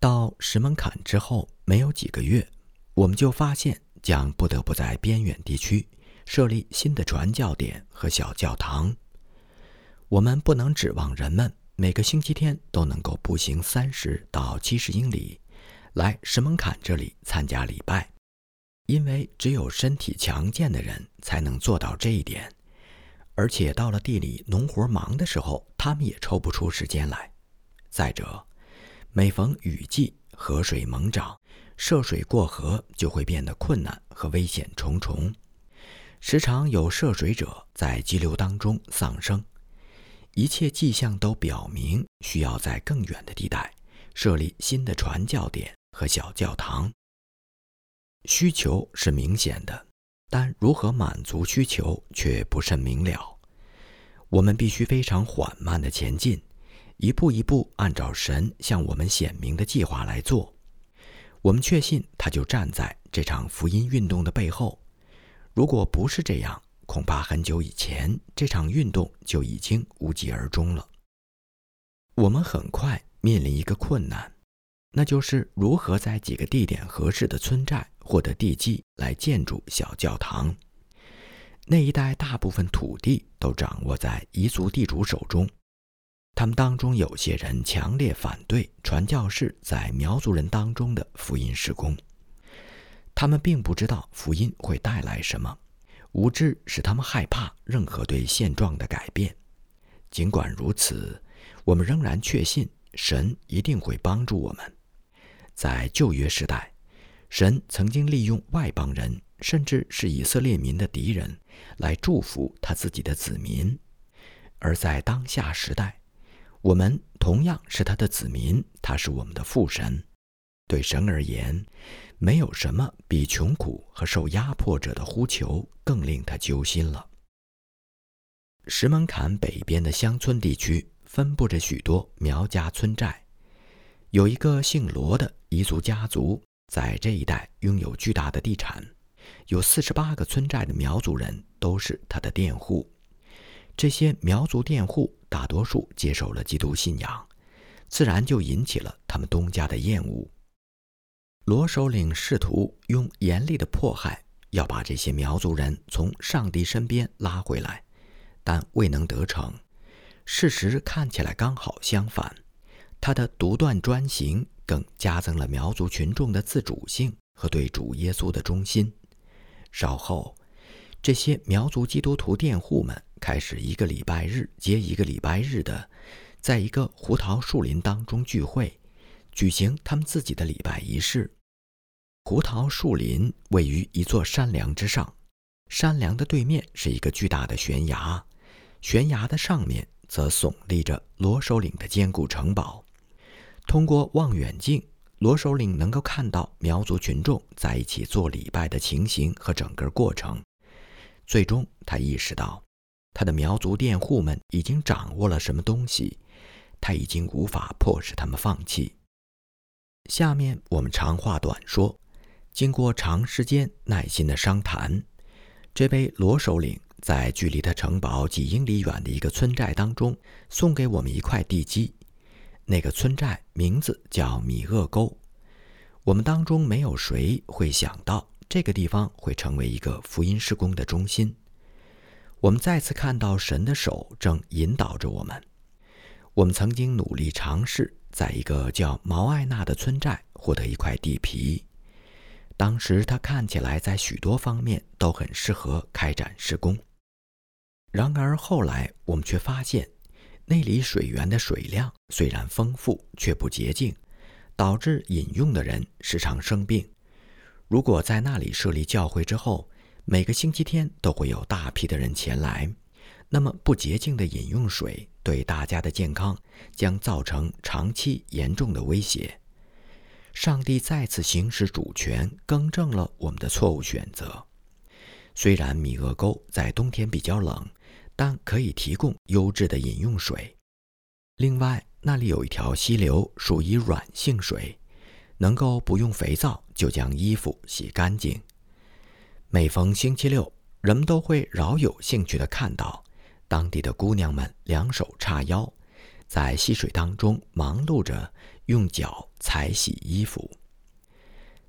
到石门坎之后没有几个月，我们就发现将不得不在边远地区设立新的传教点和小教堂。我们不能指望人们每个星期天都能够步行三十到七十英里来石门坎这里参加礼拜，因为只有身体强健的人才能做到这一点。而且到了地里农活忙的时候，他们也抽不出时间来。再者，每逢雨季，河水猛涨，涉水过河就会变得困难和危险重重。时常有涉水者在激流当中丧生。一切迹象都表明，需要在更远的地带设立新的传教点和小教堂。需求是明显的。但如何满足需求却不甚明了。我们必须非常缓慢地前进，一步一步按照神向我们显明的计划来做。我们确信他就站在这场福音运动的背后。如果不是这样，恐怕很久以前这场运动就已经无疾而终了。我们很快面临一个困难。那就是如何在几个地点合适的村寨获得地基来建筑小教堂。那一带大部分土地都掌握在彝族地主手中，他们当中有些人强烈反对传教士在苗族人当中的福音施工。他们并不知道福音会带来什么，无知使他们害怕任何对现状的改变。尽管如此，我们仍然确信神一定会帮助我们。在旧约时代，神曾经利用外邦人，甚至是以色列民的敌人，来祝福他自己的子民；而在当下时代，我们同样是他的子民，他是我们的父神。对神而言，没有什么比穷苦和受压迫者的呼求更令他揪心了。石门坎北边的乡村地区分布着许多苗家村寨。有一个姓罗的彝族家族在这一带拥有巨大的地产，有四十八个村寨的苗族人都是他的佃户。这些苗族佃户大多数接受了基督信仰，自然就引起了他们东家的厌恶。罗首领试图用严厉的迫害要把这些苗族人从上帝身边拉回来，但未能得逞。事实看起来刚好相反。他的独断专行更加增了苗族群众的自主性和对主耶稣的忠心。稍后，这些苗族基督徒佃户们开始一个礼拜日接一个礼拜日的，在一个胡桃树林当中聚会，举行他们自己的礼拜仪式。胡桃树林位于一座山梁之上，山梁的对面是一个巨大的悬崖，悬崖的上面则耸立着罗首领的坚固城堡。通过望远镜，罗首领能够看到苗族群众在一起做礼拜的情形和整个过程。最终，他意识到，他的苗族佃户们已经掌握了什么东西，他已经无法迫使他们放弃。下面我们长话短说，经过长时间耐心的商谈，这位罗首领在距离他城堡几英里远的一个村寨当中，送给我们一块地基。那个村寨名字叫米厄沟，我们当中没有谁会想到这个地方会成为一个福音施工的中心。我们再次看到神的手正引导着我们。我们曾经努力尝试在一个叫毛艾纳的村寨获得一块地皮，当时它看起来在许多方面都很适合开展施工。然而后来我们却发现。那里水源的水量虽然丰富，却不洁净，导致饮用的人时常生病。如果在那里设立教会之后，每个星期天都会有大批的人前来，那么不洁净的饮用水对大家的健康将造成长期严重的威胁。上帝再次行使主权，更正了我们的错误选择。虽然米厄沟在冬天比较冷。但可以提供优质的饮用水。另外，那里有一条溪流，属于软性水，能够不用肥皂就将衣服洗干净。每逢星期六，人们都会饶有兴趣地看到当地的姑娘们两手叉腰，在溪水当中忙碌着用脚踩洗衣服。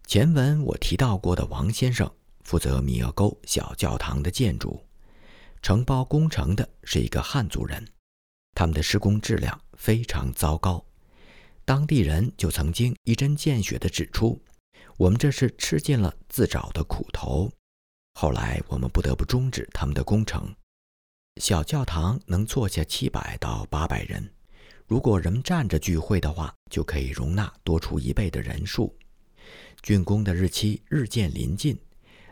前文我提到过的王先生负责米厄沟小教堂的建筑，承包工程的是一个汉族人，他们的施工质量非常糟糕。当地人就曾经一针见血地指出，我们这是吃尽了自找的苦头。后来我们不得不终止他们的工程。小教堂能坐下七百到八百人，如果人们站着聚会的话，就可以容纳多出一倍的人数。竣工的日期日渐临近，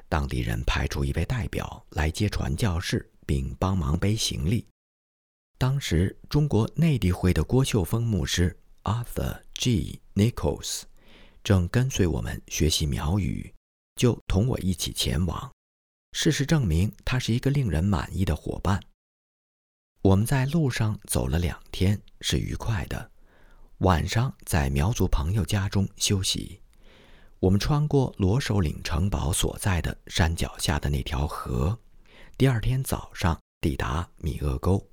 当地人派出一位代表来接传教士，并帮忙背行李。当时中国内地会的郭秀峰牧师。Arthur G. Nichols 正跟随我们学习苗语，就同我一起前往。事实证明，他是一个令人满意的伙伴。我们在路上走了两天，是愉快的。晚上在苗族朋友家中休息。我们穿过罗首岭城堡所在的山脚下的那条河。第二天早上抵达米厄沟。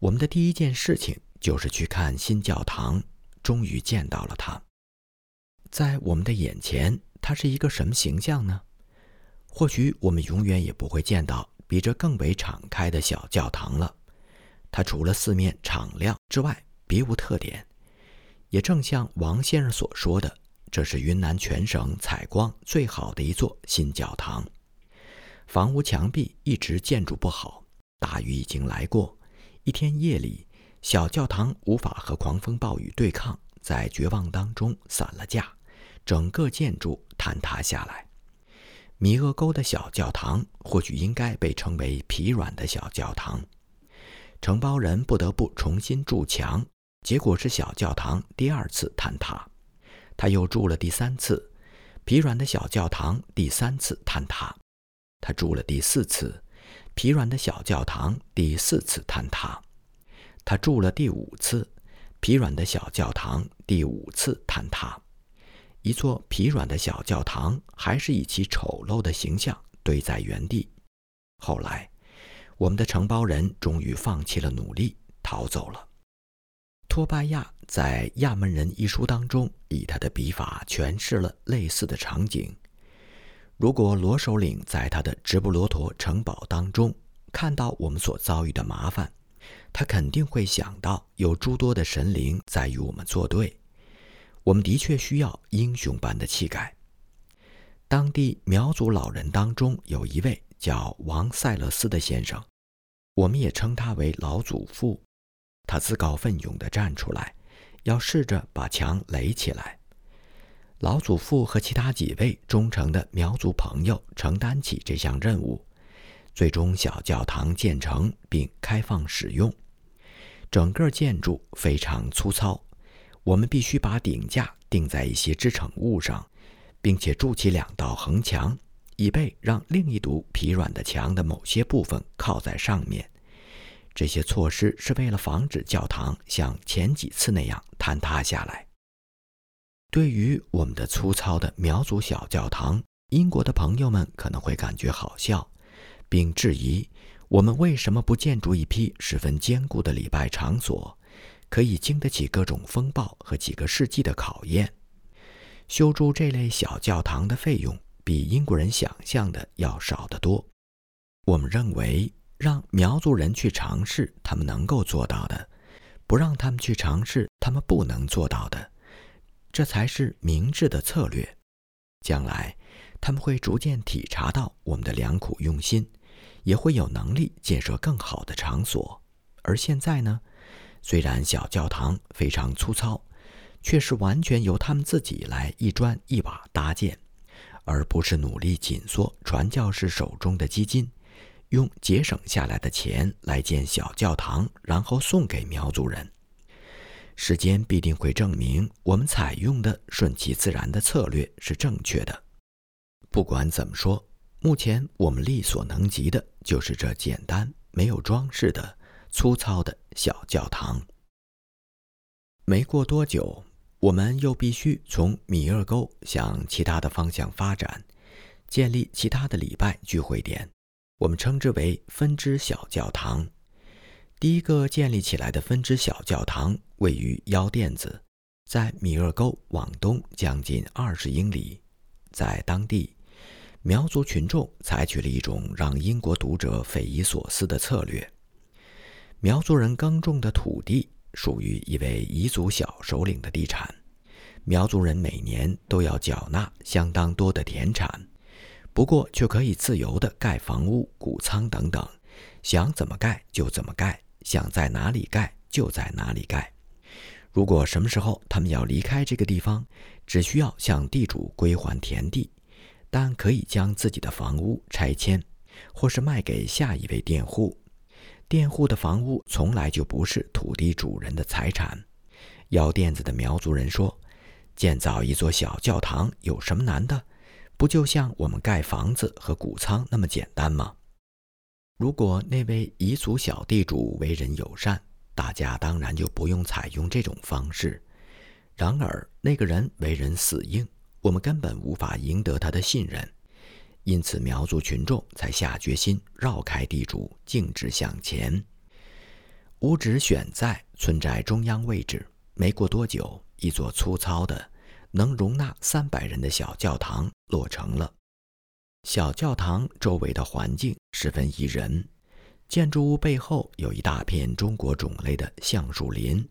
我们的第一件事情。就是去看新教堂，终于见到了它。在我们的眼前，它是一个什么形象呢？或许我们永远也不会见到比这更为敞开的小教堂了。它除了四面敞亮之外，别无特点。也正像王先生所说的，这是云南全省采光最好的一座新教堂。房屋墙壁一直建筑不好，大雨已经来过，一天夜里。小教堂无法和狂风暴雨对抗，在绝望当中散了架，整个建筑坍塌下来。米厄沟的小教堂或许应该被称为疲软的小教堂。承包人不得不重新筑墙，结果是小教堂第二次坍塌。他又筑了第三次，疲软的小教堂第三次坍塌。他筑了第四次，疲软的小教堂第四次坍塌。他住了第五次，疲软的小教堂第五次坍塌，一座疲软的小教堂还是以其丑陋的形象堆在原地。后来，我们的承包人终于放弃了努力，逃走了。托巴亚在《亚门人》一书当中，以他的笔法诠释了类似的场景。如果罗首领在他的直布罗陀城堡当中看到我们所遭遇的麻烦，他肯定会想到有诸多的神灵在与我们作对，我们的确需要英雄般的气概。当地苗族老人当中有一位叫王塞勒斯的先生，我们也称他为老祖父。他自告奋勇地站出来，要试着把墙垒起来。老祖父和其他几位忠诚的苗族朋友承担起这项任务。最终，小教堂建成并开放使用。整个建筑非常粗糙，我们必须把顶架钉在一些支撑物上，并且筑起两道横墙，以备让另一堵疲软的墙的某些部分靠在上面。这些措施是为了防止教堂像前几次那样坍塌下来。对于我们的粗糙的苗族小教堂，英国的朋友们可能会感觉好笑。并质疑我们为什么不建筑一批十分坚固的礼拜场所，可以经得起各种风暴和几个世纪的考验。修筑这类小教堂的费用比英国人想象的要少得多。我们认为，让苗族人去尝试他们能够做到的，不让他们去尝试他们不能做到的，这才是明智的策略。将来，他们会逐渐体察到我们的良苦用心。也会有能力建设更好的场所，而现在呢，虽然小教堂非常粗糙，却是完全由他们自己来一砖一瓦搭建，而不是努力紧缩传教士手中的基金，用节省下来的钱来建小教堂，然后送给苗族人。时间必定会证明，我们采用的顺其自然的策略是正确的。不管怎么说。目前我们力所能及的就是这简单、没有装饰的粗糙的小教堂。没过多久，我们又必须从米勒沟向其他的方向发展，建立其他的礼拜聚会点，我们称之为分支小教堂。第一个建立起来的分支小教堂位于腰垫子，在米勒沟往东将近二十英里。在当地，苗族群众采取了一种让英国读者匪夷所思的策略：苗族人耕种的土地属于一位彝族小首领的地产，苗族人每年都要缴纳相当多的田产，不过却可以自由地盖房屋、谷仓等等，想怎么盖就怎么盖。想在哪里盖就在哪里盖。如果什么时候他们要离开这个地方，只需要向地主归还田地，但可以将自己的房屋拆迁，或是卖给下一位佃户。佃户的房屋从来就不是土地主人的财产。腰垫子的苗族人说：“建造一座小教堂有什么难的？不就像我们盖房子和谷仓那么简单吗？”如果那位彝族小地主为人友善，大家当然就不用采用这种方式。然而，那个人为人死硬，我们根本无法赢得他的信任，因此苗族群众才下决心绕开地主，径直向前。五指选在村寨中央位置，没过多久，一座粗糙的、能容纳三百人的小教堂落成了。小教堂周围的环境十分宜人，建筑物背后有一大片中国种类的橡树林，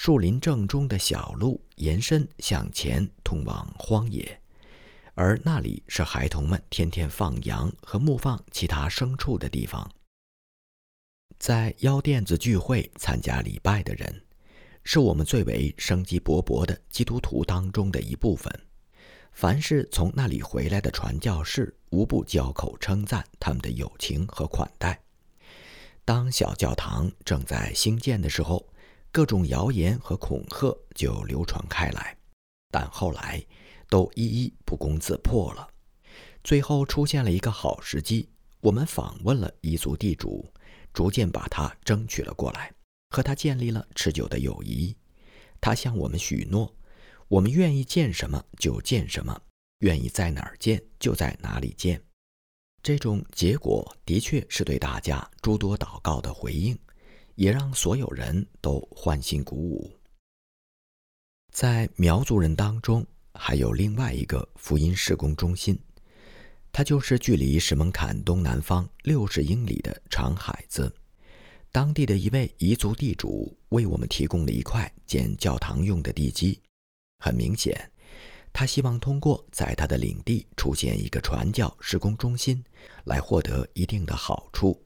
树林正中的小路延伸向前通往荒野，而那里是孩童们天天放羊和牧放其他牲畜的地方。在腰垫子聚会参加礼拜的人，是我们最为生机勃勃的基督徒当中的一部分。凡是从那里回来的传教士，无不交口称赞他们的友情和款待。当小教堂正在兴建的时候，各种谣言和恐吓就流传开来，但后来都一一不攻自破了。最后出现了一个好时机，我们访问了彝族地主，逐渐把他争取了过来，和他建立了持久的友谊。他向我们许诺。我们愿意见什么就见什么，愿意在哪儿见就在哪里见。这种结果的确是对大家诸多祷告的回应，也让所有人都欢欣鼓舞。在苗族人当中，还有另外一个福音施工中心，它就是距离石门坎东南方六十英里的长海子。当地的一位彝族地主为我们提供了一块建教堂用的地基。很明显，他希望通过在他的领地出现一个传教施工中心，来获得一定的好处。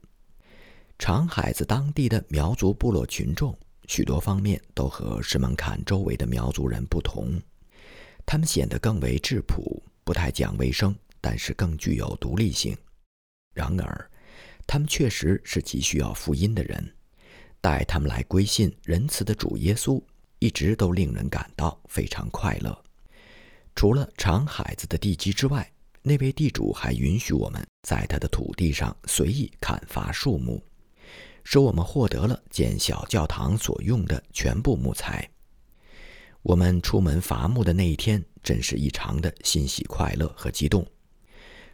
长海子当地的苗族部落群众，许多方面都和石门坎周围的苗族人不同。他们显得更为质朴，不太讲卫生，但是更具有独立性。然而，他们确实是急需要福音的人，带他们来归信仁慈的主耶稣。一直都令人感到非常快乐。除了长海子的地基之外，那位地主还允许我们在他的土地上随意砍伐树木，使我们获得了建小教堂所用的全部木材。我们出门伐木的那一天，真是异常的欣喜快乐和激动。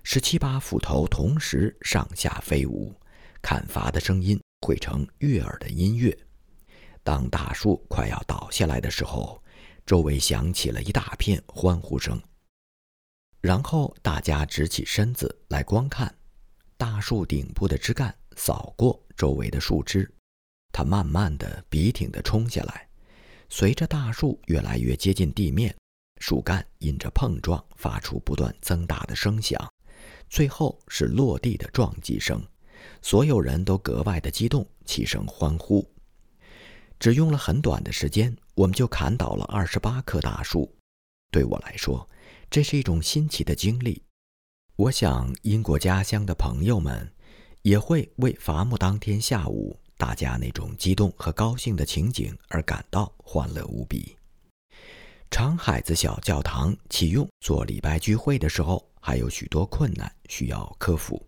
十七把斧头同时上下飞舞，砍伐的声音汇成悦耳的音乐。当大树快要倒下来的时候，周围响起了一大片欢呼声。然后大家直起身子来观看，大树顶部的枝干扫过周围的树枝，它慢慢的笔挺的冲下来。随着大树越来越接近地面，树干因着碰撞发出不断增大的声响，最后是落地的撞击声。所有人都格外的激动，齐声欢呼。只用了很短的时间，我们就砍倒了二十八棵大树。对我来说，这是一种新奇的经历。我想，英国家乡的朋友们也会为伐木当天下午大家那种激动和高兴的情景而感到欢乐无比。长海子小教堂启用做礼拜聚会的时候，还有许多困难需要克服。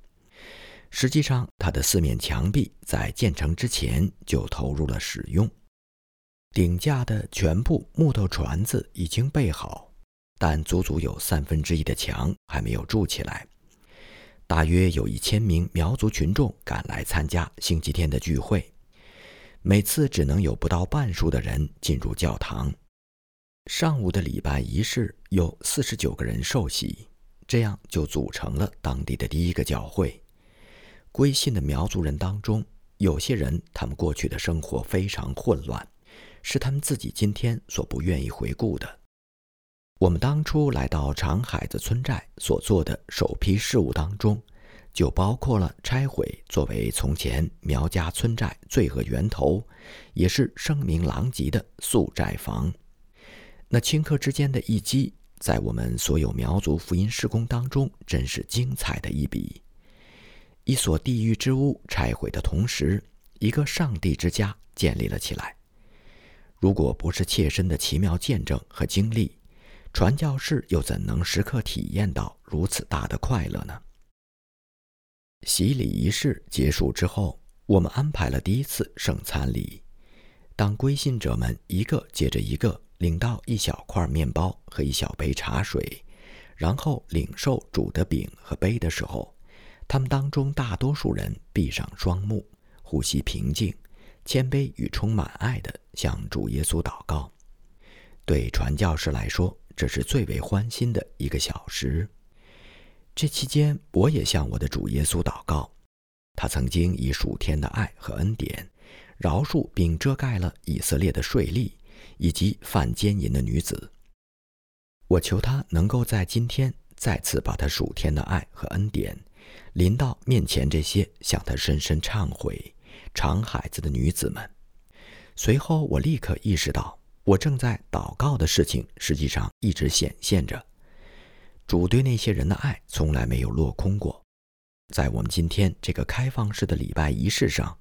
实际上，它的四面墙壁在建成之前就投入了使用。顶架的全部木头船子已经备好，但足足有三分之一的墙还没有筑起来。大约有一千名苗族群众赶来参加星期天的聚会，每次只能有不到半数的人进入教堂。上午的礼拜仪式有四十九个人受洗，这样就组成了当地的第一个教会。归信的苗族人当中，有些人他们过去的生活非常混乱，是他们自己今天所不愿意回顾的。我们当初来到长海子村寨所做的首批事务当中，就包括了拆毁作为从前苗家村寨罪恶源头，也是声名狼藉的宿寨房。那顷刻之间的一击，在我们所有苗族福音施工当中，真是精彩的一笔。一所地狱之屋拆毁的同时，一个上帝之家建立了起来。如果不是切身的奇妙见证和经历，传教士又怎能时刻体验到如此大的快乐呢？洗礼仪式结束之后，我们安排了第一次圣餐礼。当归信者们一个接着一个领到一小块面包和一小杯茶水，然后领受主的饼和杯的时候，他们当中大多数人闭上双目，呼吸平静、谦卑与充满爱地向主耶稣祷告。对传教士来说，这是最为欢欣的一个小时。这期间，我也向我的主耶稣祷告。他曾经以属天的爱和恩典，饶恕并遮盖了以色列的税吏以及犯奸淫的女子。我求他能够在今天再次把他属天的爱和恩典临到面前这些向他深深忏悔、长孩子的女子们。随后，我立刻意识到。我正在祷告的事情，实际上一直显现着。主对那些人的爱从来没有落空过。在我们今天这个开放式的礼拜仪式上，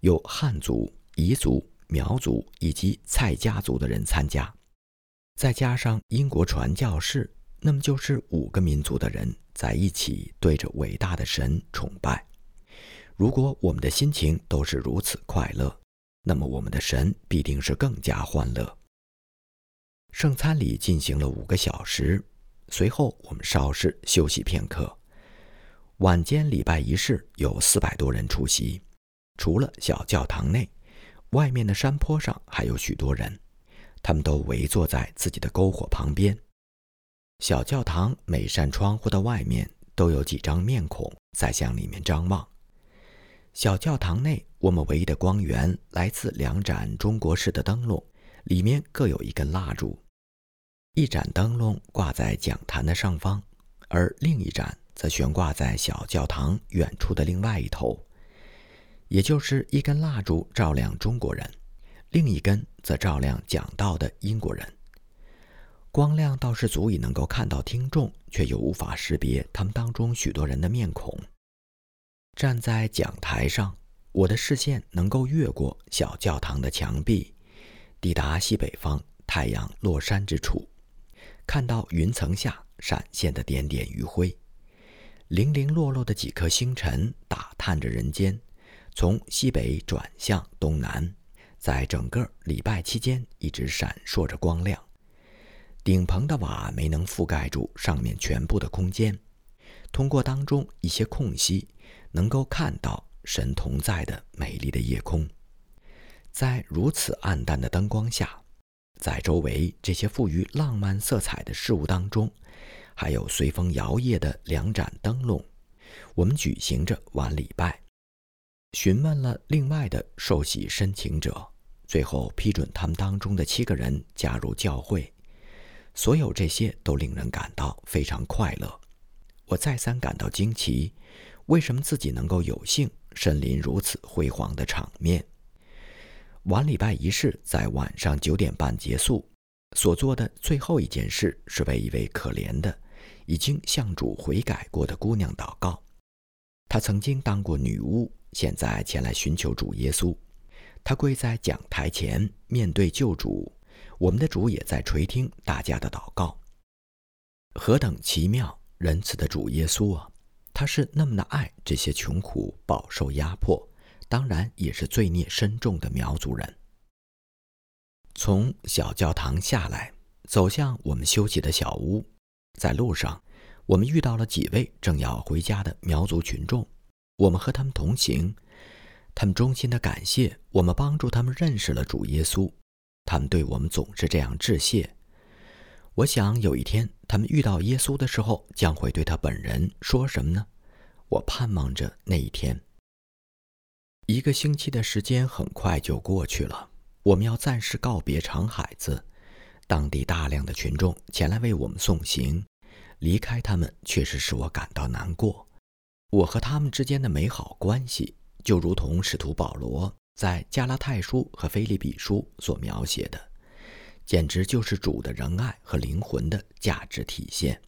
有汉族、彝族、苗族以及蔡家族的人参加，再加上英国传教士，那么就是五个民族的人在一起对着伟大的神崇拜。如果我们的心情都是如此快乐，那么我们的神必定是更加欢乐。圣餐礼进行了五个小时，随后我们稍事休息片刻。晚间礼拜仪式有四百多人出席，除了小教堂内，外面的山坡上还有许多人，他们都围坐在自己的篝火旁边。小教堂每扇窗户的外面都有几张面孔在向里面张望。小教堂内，我们唯一的光源来自两盏中国式的灯笼。里面各有一根蜡烛，一盏灯笼挂在讲坛的上方，而另一盏则悬挂在小教堂远处的另外一头。也就是一根蜡烛照亮中国人，另一根则照亮讲道的英国人。光亮倒是足以能够看到听众，却又无法识别他们当中许多人的面孔。站在讲台上，我的视线能够越过小教堂的墙壁。抵达西北方太阳落山之处，看到云层下闪现的点点余晖，零零落落的几颗星辰打探着人间，从西北转向东南，在整个礼拜期间一直闪烁着光亮。顶棚的瓦没能覆盖住上面全部的空间，通过当中一些空隙，能够看到神同在的美丽的夜空。在如此暗淡的灯光下，在周围这些富于浪漫色彩的事物当中，还有随风摇曳的两盏灯笼，我们举行着晚礼拜，询问了另外的受洗申请者，最后批准他们当中的七个人加入教会。所有这些都令人感到非常快乐。我再三感到惊奇，为什么自己能够有幸身临如此辉煌的场面？晚礼拜仪式在晚上九点半结束，所做的最后一件事是为一位可怜的、已经向主悔改过的姑娘祷告。她曾经当过女巫，现在前来寻求主耶稣。她跪在讲台前，面对救主。我们的主也在垂听大家的祷告。何等奇妙仁慈的主耶稣啊！他是那么的爱这些穷苦、饱受压迫。当然也是罪孽深重的苗族人。从小教堂下来，走向我们休息的小屋，在路上，我们遇到了几位正要回家的苗族群众。我们和他们同行，他们衷心的感谢我们帮助他们认识了主耶稣。他们对我们总是这样致谢。我想有一天他们遇到耶稣的时候，将会对他本人说什么呢？我盼望着那一天。一个星期的时间很快就过去了，我们要暂时告别长海子。当地大量的群众前来为我们送行，离开他们确实使我感到难过。我和他们之间的美好关系，就如同使徒保罗在加拉太书和菲利比书所描写的，简直就是主的仁爱和灵魂的价值体现。